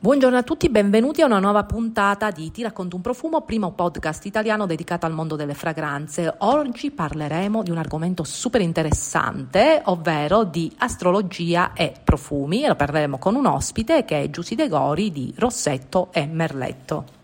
Buongiorno a tutti, benvenuti a una nuova puntata di Ti racconto un profumo, primo podcast italiano dedicato al mondo delle fragranze. Oggi parleremo di un argomento super interessante, ovvero di astrologia e profumi e lo parleremo con un ospite che è Giusy De Gori di Rossetto e Merletto.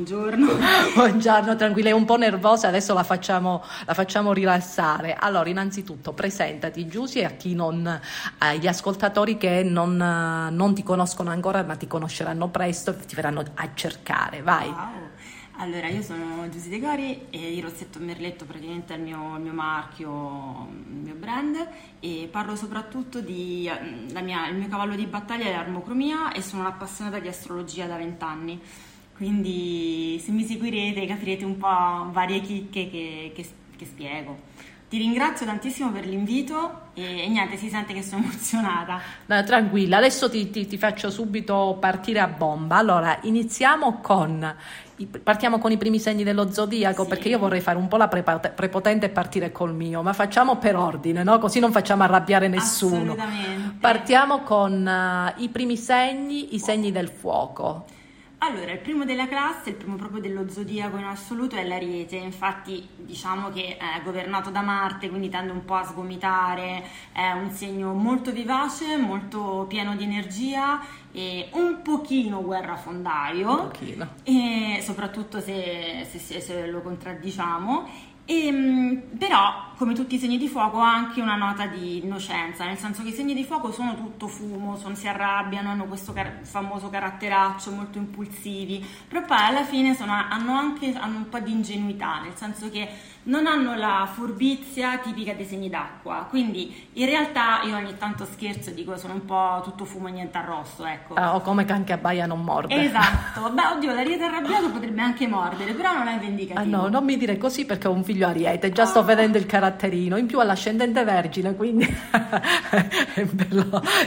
Buongiorno, tranquilla, è un po' nervosa, adesso la facciamo, la facciamo rilassare. Allora, innanzitutto presentati Giusy a chi non, agli ascoltatori che non, non, ti conoscono ancora ma ti conosceranno presto e ti verranno a cercare, vai. Wow. Allora, io sono Giusy De Gori e il Rossetto Merletto praticamente è il mio, il mio marchio, il mio brand e parlo soprattutto di, mia, il mio cavallo di battaglia è l'armocromia e sono un'appassionata di astrologia da vent'anni. Quindi se mi seguirete capirete un po' varie chicche che, che, che spiego. Ti ringrazio tantissimo per l'invito e, e, niente, si sente che sono emozionata. No, tranquilla, adesso ti, ti, ti, faccio subito partire a bomba. Allora, iniziamo con, partiamo con i primi segni dello zodiaco, sì. perché io vorrei fare un po' la prepotente e partire col mio, ma facciamo per ordine, no? così non facciamo arrabbiare nessuno. Assolutamente. Partiamo con uh, i primi segni, i segni del fuoco. Allora, il primo della classe, il primo proprio dello zodiaco in assoluto è l'Ariete, infatti diciamo che è governato da Marte, quindi tende un po' a sgomitare, è un segno molto vivace, molto pieno di energia e un pochino guerrafondaio, un pochino. E soprattutto se, se, se lo contraddiciamo e, ehm, però, come tutti i segni di fuoco, ha anche una nota di innocenza, nel senso che i segni di fuoco sono tutto fumo, sono, si arrabbiano, hanno questo car- famoso caratteraccio, molto impulsivi, però poi alla fine sono, hanno anche hanno un po' di ingenuità, nel senso che non hanno la furbizia tipica dei segni d'acqua, quindi in realtà io ogni tanto scherzo e dico sono un po' tutto fumo e niente arrosto, ecco. Ah, o come che a baia non morde. Esatto, beh oddio l'ariete arrabbiato potrebbe anche mordere, però non è vendicativo. Ah no, non mi dire così perché ho un figlio ariete, già sto vedendo il caratterino, in più all'ascendente vergine, quindi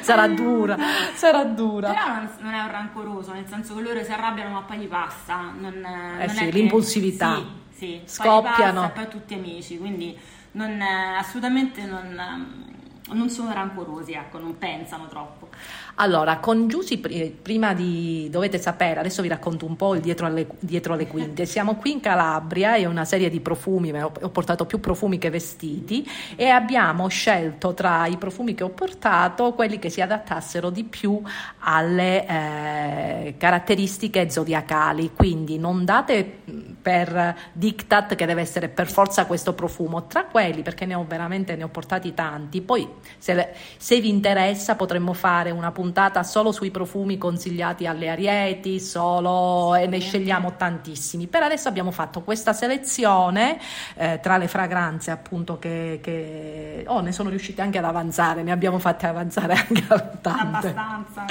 sarà dura, sarà dura. Però non, non, è un rancoroso, nel senso che loro si arrabbiano ma poi gli passa. Non, eh non sì, l'impulsività. Sì sì, scoppiano. e poi tutti amici, quindi non, assolutamente non, non sono rancorosi, ecco, non pensano troppo. Allora, con Giusy, prima di, dovete sapere, adesso vi racconto un po' il dietro alle, dietro alle quinte, siamo qui in Calabria e una serie di profumi, ho portato più profumi che vestiti e abbiamo scelto tra i profumi che ho portato quelli che si adattassero di più alle eh, caratteristiche zodiacali, quindi non date per diktat che deve essere per forza questo profumo, tra quelli perché ne ho veramente ne ho portati tanti, poi se, se vi interessa potremmo fare una puntata solo sui profumi consigliati alle arieti, solo e ne scegliamo tantissimi. Per adesso abbiamo fatto questa selezione eh, tra le fragranze appunto che, che oh, ne sono riusciti anche ad avanzare, ne abbiamo fatte avanzare anche tante. Abbastanza.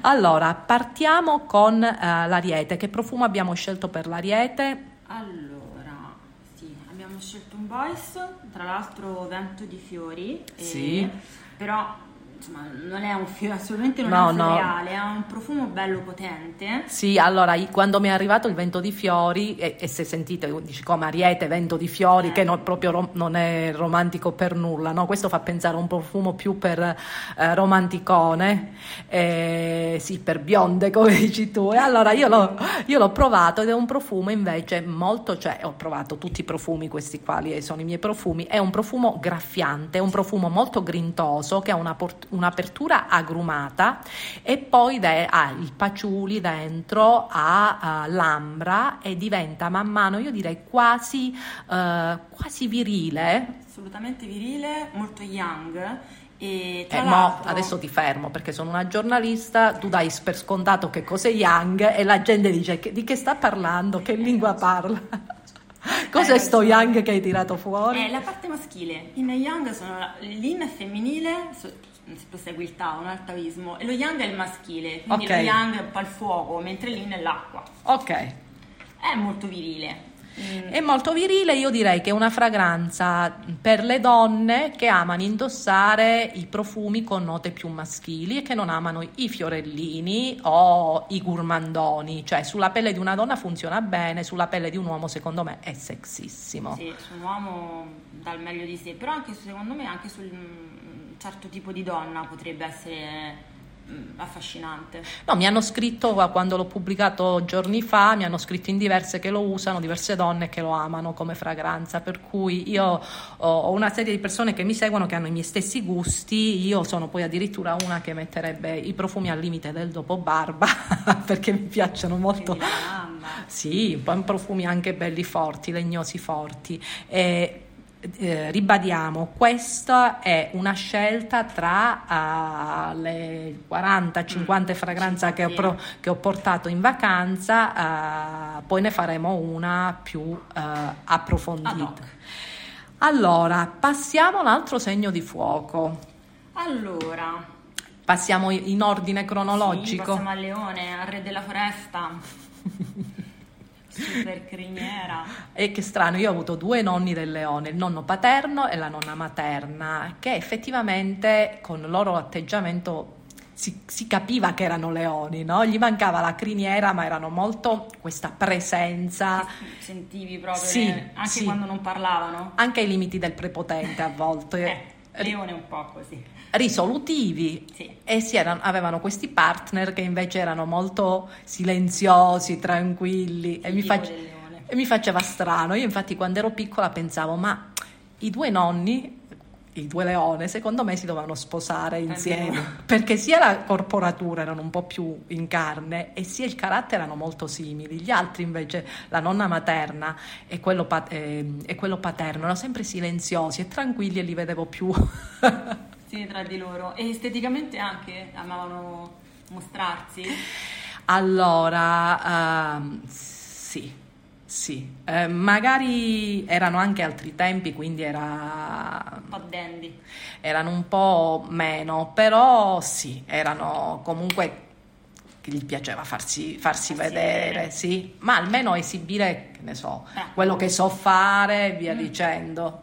Allora, partiamo con uh, l'ariete. Che profumo abbiamo scelto per l'ariete? Allora, sì, abbiamo scelto un boys, tra l'altro vento di fiori. Sì. Però insomma, non è un fiore, assolutamente non no, è un floreale, no. ha un profumo bello potente. Sì, allora quando mi è arrivato il vento di fiori, e, e se sentite, dici come Ariete, vento di fiori, eh. che non, proprio rom, non è romantico per nulla, no? Questo fa pensare a un profumo più per eh, romanticone, eh, sì, per bionde, come dici tu. E allora io l'ho, io l'ho, provato ed è un profumo invece molto, cioè ho provato tutti i profumi, questi quali sono i miei profumi, è un profumo graffiante, è un profumo molto grintoso che ha una portata un'apertura agrumata e poi de- ha i paciuli dentro a uh, l'ambra e diventa man mano, io direi quasi, uh, quasi virile. Assolutamente virile, molto young. E eh, no, adesso ti fermo perché sono una giornalista, tu dai per scontato che cos'è Young e la gente dice che, di che sta parlando, che lingua parla. Cos'è eh, sto Young che hai tirato fuori? È la parte maschile. In Young sono l'in femminile, Tao, un atavismo, e lo Yang è il maschile, quindi Ok. lo Yang è un po' il fuoco, mentre l'Yin è l'acqua. Ok. È molto virile. Mm, È molto virile, io direi che è una fragranza per le donne che amano indossare i profumi con note più maschili e che non amano i fiorellini o i gourmandoni, cioè sulla pelle di una donna funziona bene, sulla pelle di un uomo secondo me è sexissimo. Sì, su un uomo dà il meglio di sé, però anche secondo me anche sul certo tipo di donna potrebbe essere mm, affascinante. No, mi hanno scritto quando l'ho pubblicato giorni fa, mi hanno scritto in diverse che lo usano, diverse donne che lo amano come fragranza, per cui io ho, una serie di persone che mi seguono che hanno i miei stessi gusti, io sono poi addirittura una che metterebbe i profumi al limite del dopo barba perché mi piacciono molto. Sì, un po' profumi anche belli forti, legnosi forti. E, eh, ribadiamo, questa è una scelta tra ah, le 40-50 fragranze che ho, pro- che ho portato in vacanza, ah, poi ne faremo una più Ad approfondita. Allora, passiamo all'altro segno di fuoco. Allora, Passiamo in ordine sì, cronologico. passiamo al leone, al re della foresta. Super criniera. E che strano, io ho avuto due nonni del leone, il nonno paterno e la nonna materna, che effettivamente con il loro atteggiamento si, si capiva che erano leoni, no? Gli mancava la criniera, ma erano molto questa presenza, Sentivi proprio, Sì, le- anche sì. quando non parlavano. anche ai limiti del prepotente a volte. Eh, leone un po' così. risolutivi Sì. e si erano- avevano questi partner che invece erano molto silenziosi, tranquilli e mi, Tipico fac- del leone. e mi faceva strano. Io infatti quando ero piccola pensavo, ma i due nonni, i due leone, secondo me si dovevano sposare insieme, vero. perché sia la corporatura erano un po' più in carne e sia il carattere erano molto simili. Gli altri invece, la nonna materna e quello, pa- ehm, e quello paterno, erano sempre silenziosi e tranquilli e li vedevo più... Sì, tra di loro. E esteticamente anche amavano mostrarsi. Allora, ehm, sì, sì, Eh, magari erano anche altri tempi, quindi era, Un po' dandy. erano un po' meno, però sì, erano comunque che gli piaceva farsi, farsi vedere, sì, ma almeno esibire, che ne so, Eh. quello che so fare e via Mm. dicendo.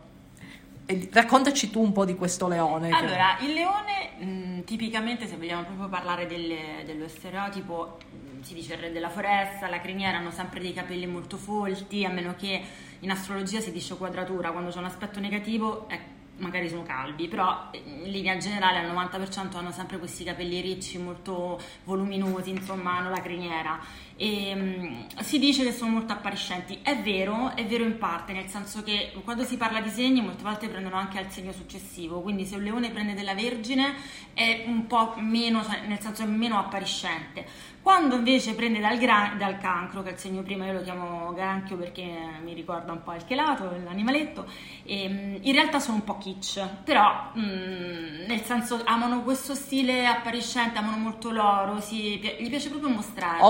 Raccontaci tu un po' di questo leone. che- Allora, il leone, mh, tipicamente, se vogliamo proprio parlare delle- dello stereotipo, mh, si dice il re della foresta, la criniera hanno sempre dei capelli molto folti, a meno che in astrologia si dice quadratura, quando c'è un aspetto negativo, eh, magari sono calvi, però eh, in linea generale al 90% hanno sempre questi capelli ricci, molto voluminosi, insomma, hanno la criniera. E, mh, si dice che sono molto appariscenti, è vero, è vero in parte, nel senso che quando si parla di segni molte volte prendono anche al segno successivo, quindi se un leone prende della vergine è un po' meno, cioè, nel senso è meno appariscente. Quando invece prende dal, gra- dal cancro, che è il segno prima, io lo chiamo granchio perché mi ricorda un po' il chelato, l'animaletto, e, mh, in realtà sono un po' kitsch, però mh, nel senso amano questo stile appariscente, amano molto l'oro, si- gli piace proprio mostrarsi.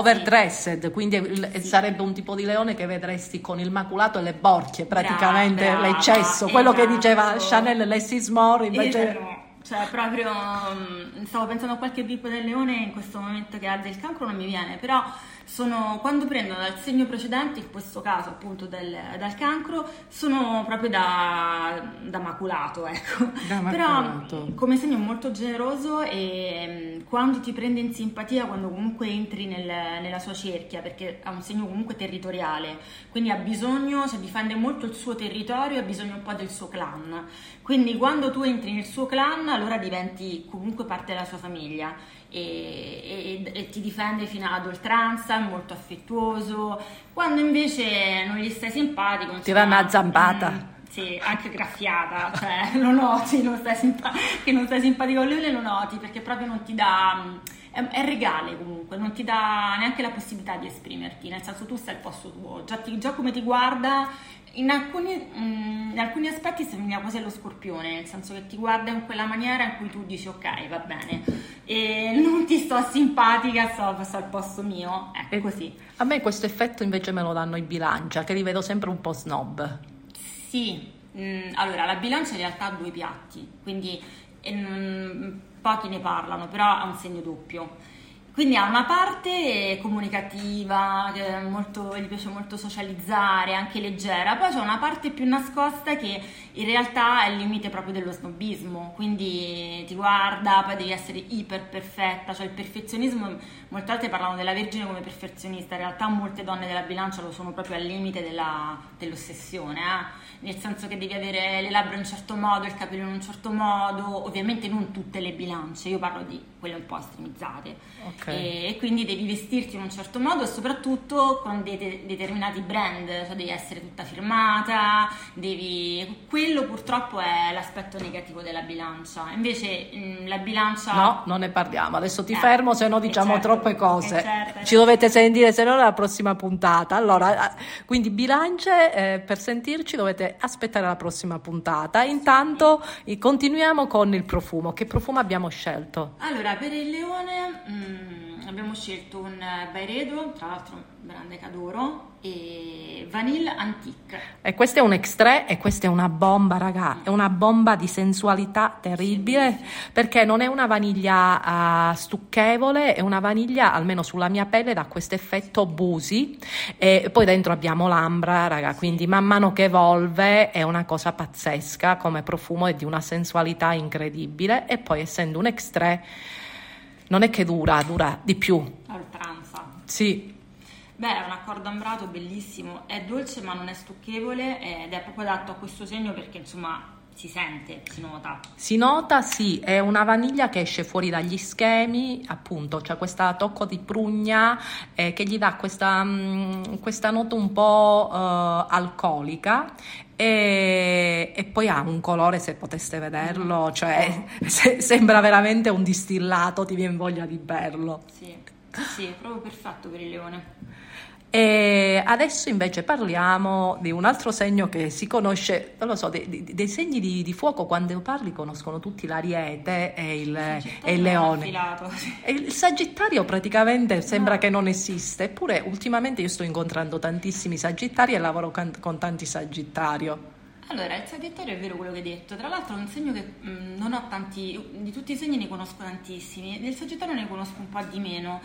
Overdressed, quindi il- sarebbe un tipo di leone che vedresti con il maculato e le borchie, praticamente Brava, l'eccesso, quello che esatto. diceva Chanel Less is more, invece Esatto. Cioè, proprio mm, stavo pensando a qualche bippo del leone in questo momento che ha del cancro non mi viene, però sono quando prendono dal segno precedente, in questo caso appunto del- dal cancro, sono proprio da, da maculato, ecco. Da Però maculato. come segno molto generoso e mm, quando ti prende in simpatia, quando comunque entri nel- nella sua cerchia, perché ha un segno comunque territoriale, quindi ha bisogno, cioè difende molto il suo territorio, ha bisogno un po' del suo clan. Quindi quando tu entri nel suo clan, allora diventi comunque parte della sua famiglia e, e- e ti difende fino ad oltranza, è molto affettuoso. Quando invece non gli stai simpatico, Ti insomma, una zampata. mm, sì, anche graffiata, cioè lo noti, non stai simpa- che non stai simpatico con lui, lo noti perché proprio non ti dà, è, è regale comunque, non ti dà neanche la possibilità di esprimerti, nel senso tu stai al posto tuo, già, ti- già come ti guarda, in alcuni, mm, in alcuni aspetti sembra quasi allo scorpione, nel senso che ti guarda in quella maniera in cui tu dici ok, va bene, e non ti sto simpatica, sto, sto al posto mio, ecco così. a me questo effetto invece me lo danno i bilancia, che li vedo sempre un po' snob. Sì, mm, allora la bilancia in realtà ha due piatti, quindi e non, pochi ne parlano, però ha un segno doppio. Quindi ha una parte comunicativa, molto, gli piace molto socializzare, anche leggera, poi c'è una parte più nascosta che in realtà è il limite proprio dello snobismo, quindi ti guarda, poi devi essere iper perfetta, cioè il perfezionismo, molte volte parlano della Vergine come perfezionista, in realtà molte donne della bilancia lo sono proprio al limite della, dell'ossessione. Eh? nel senso che devi avere le labbra in un certo modo, il capello in un certo modo, ovviamente non tutte le bilance, io parlo di quelle un po' estremizzate okay. E, e, quindi devi vestirti in un certo modo e soprattutto con dei de- determinati brand, cioè devi essere tutta firmata, devi... quello purtroppo è l'aspetto negativo della bilancia, invece mh, la bilancia... No, non ne parliamo, adesso ti eh, fermo se no diciamo certo, troppe cose, certo, ci dovete sentire se no la prossima puntata, allora quindi bilance eh, per sentirci dovete aspettare la prossima puntata. Intanto continuiamo con il profumo. Che profumo abbiamo scelto? Allora, per il leone mh, mm, abbiamo scelto un Byredo, tra l'altro grande Cadoro, e Vanille Antique. E questo è un extra e questa è una bomba, raga, è una bomba di sensualità terribile perché non è una vaniglia uh, stucchevole, è una vaniglia, almeno sulla mia pelle, da questo effetto busi. E poi dentro abbiamo l'ambra, raga, quindi man mano che evolve è una cosa pazzesca come profumo e di una sensualità incredibile. E poi essendo un extra non è che dura, dura di più. Oltranza. Sì, Beh, è un accordo ambrato bellissimo, è dolce ma non è stucchevole ed è proprio adatto a questo segno perché insomma si sente, si nota. Si nota, sì, è una vaniglia che esce fuori dagli schemi, appunto, c'è questa tocco di prugna eh, che gli dà questa, mh, mm, questa nota un po' uh, alcolica e, e, poi ha un colore, se poteste vederlo, mm. cioè se, sembra veramente un distillato, ti viene voglia di berlo. Sì, sì, è proprio perfetto per il leone. E adesso invece parliamo di un altro segno che si conosce, non lo so, dei, dei, dei segni di, di, fuoco, quando parli conoscono tutti l'ariete e il, e il leone. E il sagittario praticamente sembra no. che non esiste, eppure ultimamente io sto incontrando tantissimi sagittari e lavoro con, con tanti sagittario. Allora, il Sagittario è vero quello che hai detto, tra l'altro è un segno che mh, mm, non ho tanti, di tutti i segni ne conosco tantissimi, del Sagittario ne conosco un po' di meno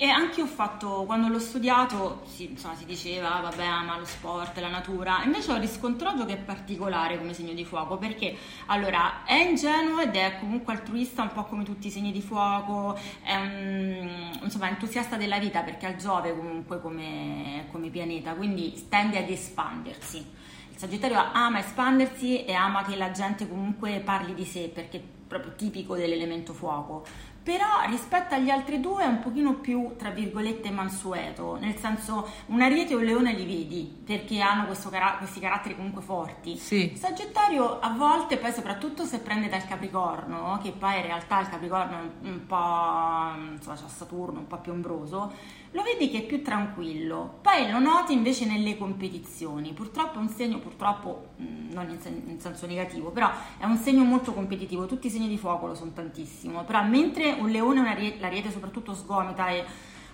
e anche io ho fatto, quando l'ho studiato, si, insomma, si diceva, vabbè, ama lo sport, la natura, invece ho riscontrato che è particolare come segno di fuoco, perché allora è ingenuo ed è comunque altruista, un po' come tutti i segni di fuoco, è un, insomma, entusiasta della vita perché ha Giove comunque come, come pianeta, quindi tende ad espandersi. Il Sagittario ama espandersi e ama che la gente comunque parli di sé perché è proprio tipico dell'elemento fuoco però rispetto agli altri due è un pochino più, tra virgolette, mansueto, nel senso un ariete e un leone li vedi, perché hanno car- questi caratteri comunque forti. Sì. Sagittario a volte, poi soprattutto se prende dal Capricorno, che poi in realtà il Capricorno è un po', insomma, c'ha Saturno un po' più ombroso, lo vedi che è più tranquillo. Poi lo noti invece nelle competizioni. Purtroppo è un segno, purtroppo mm, non in, sen- in, senso negativo, però è un segno molto competitivo. Tutti i segni di fuoco lo sono tantissimo. Però mentre un leone, una rie- l'ariete soprattutto sgomita e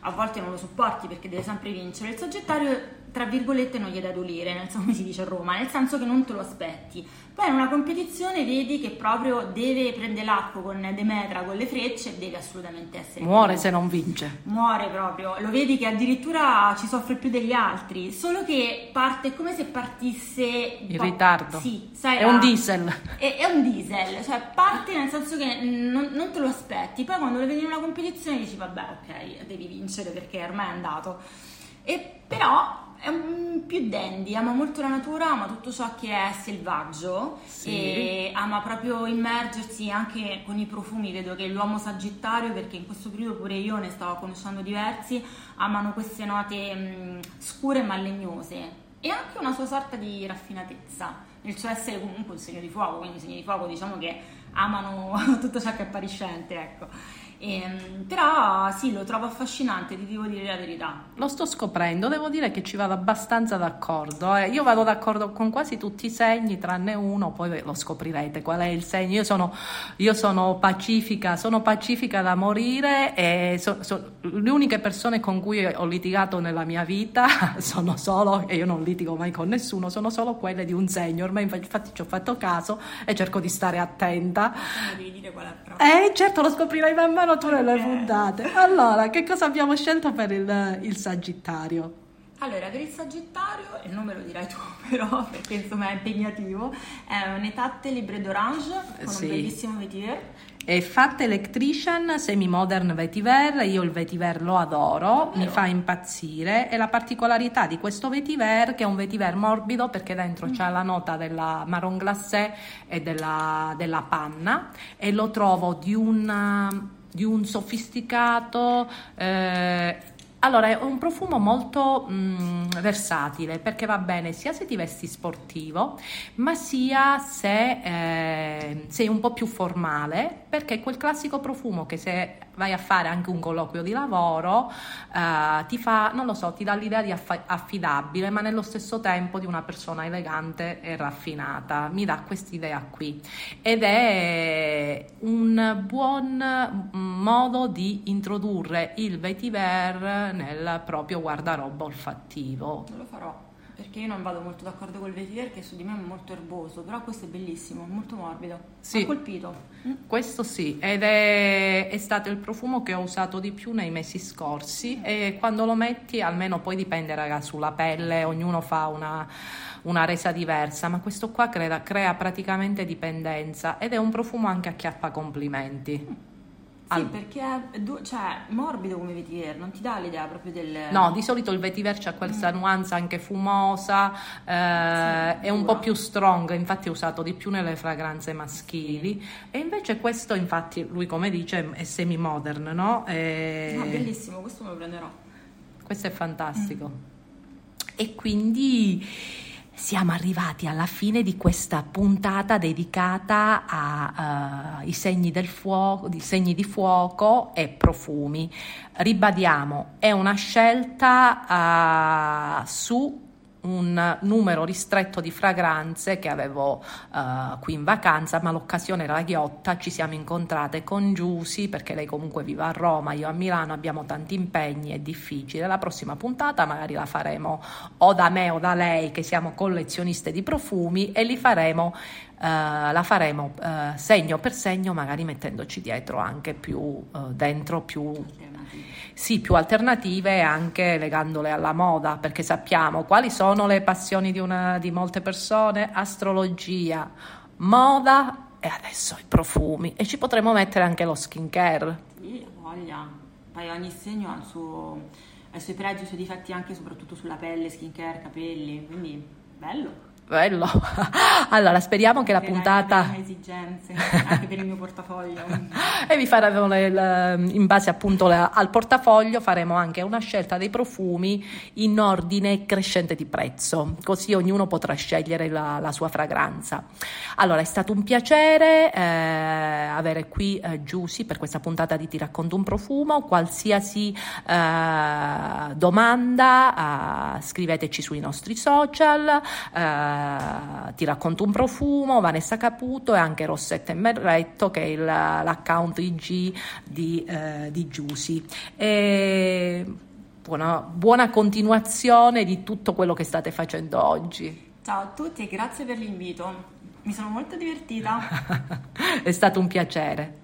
a volte non lo sopporti perché deve sempre vincere, il sagittario tra virgolette non gli è da dolire, nel senso come si dice a Roma, nel senso che non te lo aspetti. Poi in una competizione vedi che proprio deve prendere l'acqua con Demetra, con le frecce deve assolutamente essere. Muore più. se non vince. Muore proprio, lo vedi che addirittura ci soffre più degli altri, solo che parte come se partisse in ritardo. Sì, sai. È la... un diesel. È, è, un diesel, cioè parte nel senso che non, non, te lo aspetti, poi quando lo vedi in una competizione dici vabbè ok, devi vincere perché ormai è andato. E però è un più dandy, ama molto la natura, ama tutto ciò che è selvaggio sì. e ama proprio immergersi anche con i profumi. Vedo che l'uomo sagittario, perché in questo periodo pure io ne stavo conoscendo diversi, amano queste note mh, scure ma legnose e anche una sua sorta di raffinatezza, nel suo essere comunque un segno di fuoco, quindi i segni di fuoco diciamo che amano tutto ciò che è appariscente, ecco. Ehm, però sì, lo trovo affascinante, ti devo dire la verità. Lo sto scoprendo, devo dire che ci vado abbastanza d'accordo. Eh. Io vado d'accordo con quasi tutti i segni, tranne uno, poi lo scoprirete qual è il segno. Io sono, io sono pacifica, sono pacifica da morire e so, so, le uniche persone con cui ho litigato nella mia vita sono solo, e io non litigo mai con nessuno, sono solo quelle di un segno. Ormai infatti ci ho fatto caso e cerco di stare attenta. Devi dire qual è però. Eh certo, lo scoprirai man mano tu nelle puntate. Allora, che cosa abbiamo scelto per il, il Sagittario? Allora, per il Sagittario, e non me lo dirai tu però, perché insomma è impegnativo, è un'etatte libre d'orange con sì. un bellissimo vetiver. È Fat Electrician Semi-Modern Vetiver, io il vetiver lo adoro, mi fa impazzire e la particolarità di questo vetiver che è un vetiver morbido perché dentro mm. c'è la nota della marron glacé e della, della panna e lo trovo di un, di un sofisticato... Eh, allora, è un profumo molto mm, versatile perché va bene sia se ti vesti sportivo, ma sia se eh, sei un po' più formale, perché quel classico profumo che se vai a fare anche un colloquio di lavoro eh, ti fa, non lo so, ti dà l'idea di aff- affidabile, ma nello stesso tempo di una persona elegante e raffinata. Mi dà quest'idea qui. Ed è un buon modo di introdurre il vetiver nel proprio guardaroba olfattivo. Lo farò perché io non vado molto d'accordo col vetiver che su di me è molto erboso, però questo è bellissimo, molto morbido. Sì. Ha colpito. Mm. Questo sì, ed è, è, stato il profumo che ho usato di più nei mesi scorsi e quando lo metti, almeno poi dipende raga sulla pelle, ognuno fa una, una resa diversa, ma questo qua crea, crea praticamente dipendenza ed è un profumo anche a chiappa complimenti. Sì, perché è cioè, morbido come vetiver, non ti dà l'idea proprio del... No, di solito il vetiver c'ha questa mm. nuance anche fumosa, eh, sì, è un po' più strong, infatti è usato di più nelle fragranze maschili. Sì. E invece questo, infatti, lui come dice, è semi-modern, no? E... Ah, bellissimo, questo me lo prenderò. Questo è fantastico. Mm. E quindi siamo arrivati alla fine di questa puntata dedicata ai uh, segni segni di fuoco e profumi. Ribadiamo, è una scelta uh, su un numero ristretto di fragranze che avevo uh, qui in vacanza, ma l'occasione era ghiotta, ci siamo incontrate con Giusy perché lei comunque vive a Roma, io a Milano, abbiamo tanti impegni, è difficile. La prossima puntata magari la faremo o da me o da lei che siamo collezioniste di profumi e li faremo Uh, la faremo uh, segno per segno, magari mettendoci dietro anche più uh, dentro più sì, più alternative anche legandole alla moda, perché sappiamo quali sono le passioni di, una, di molte persone, astrologia, moda e adesso i profumi e ci potremo mettere anche lo skincare. Sì, voglia, poi ogni segno ha, suo, ha i suoi pregi i suoi difetti anche soprattutto sulla pelle, skincare, capelli, quindi bello. Bello. Allora, speriamo che la per puntata. Le esigenze, anche per il mio portafoglio. e vi faremo, in base appunto al portafoglio, faremo anche una scelta dei profumi in ordine crescente di prezzo, così ognuno potrà scegliere la, la sua fragranza. Allora, è stato un piacere eh, avere qui eh, Giusy per questa puntata di Ti racconto un profumo. Qualsiasi eh, domanda, eh, scriveteci sui nostri social. Eh, ti racconto un profumo, Vanessa Caputo e anche Rossetta e Merretto che è il, l'account IG di, eh, di Giusy. E buona, buona continuazione di tutto quello che state facendo oggi. Ciao a tutti e grazie per l'invito. Mi sono molto divertita. è stato un piacere.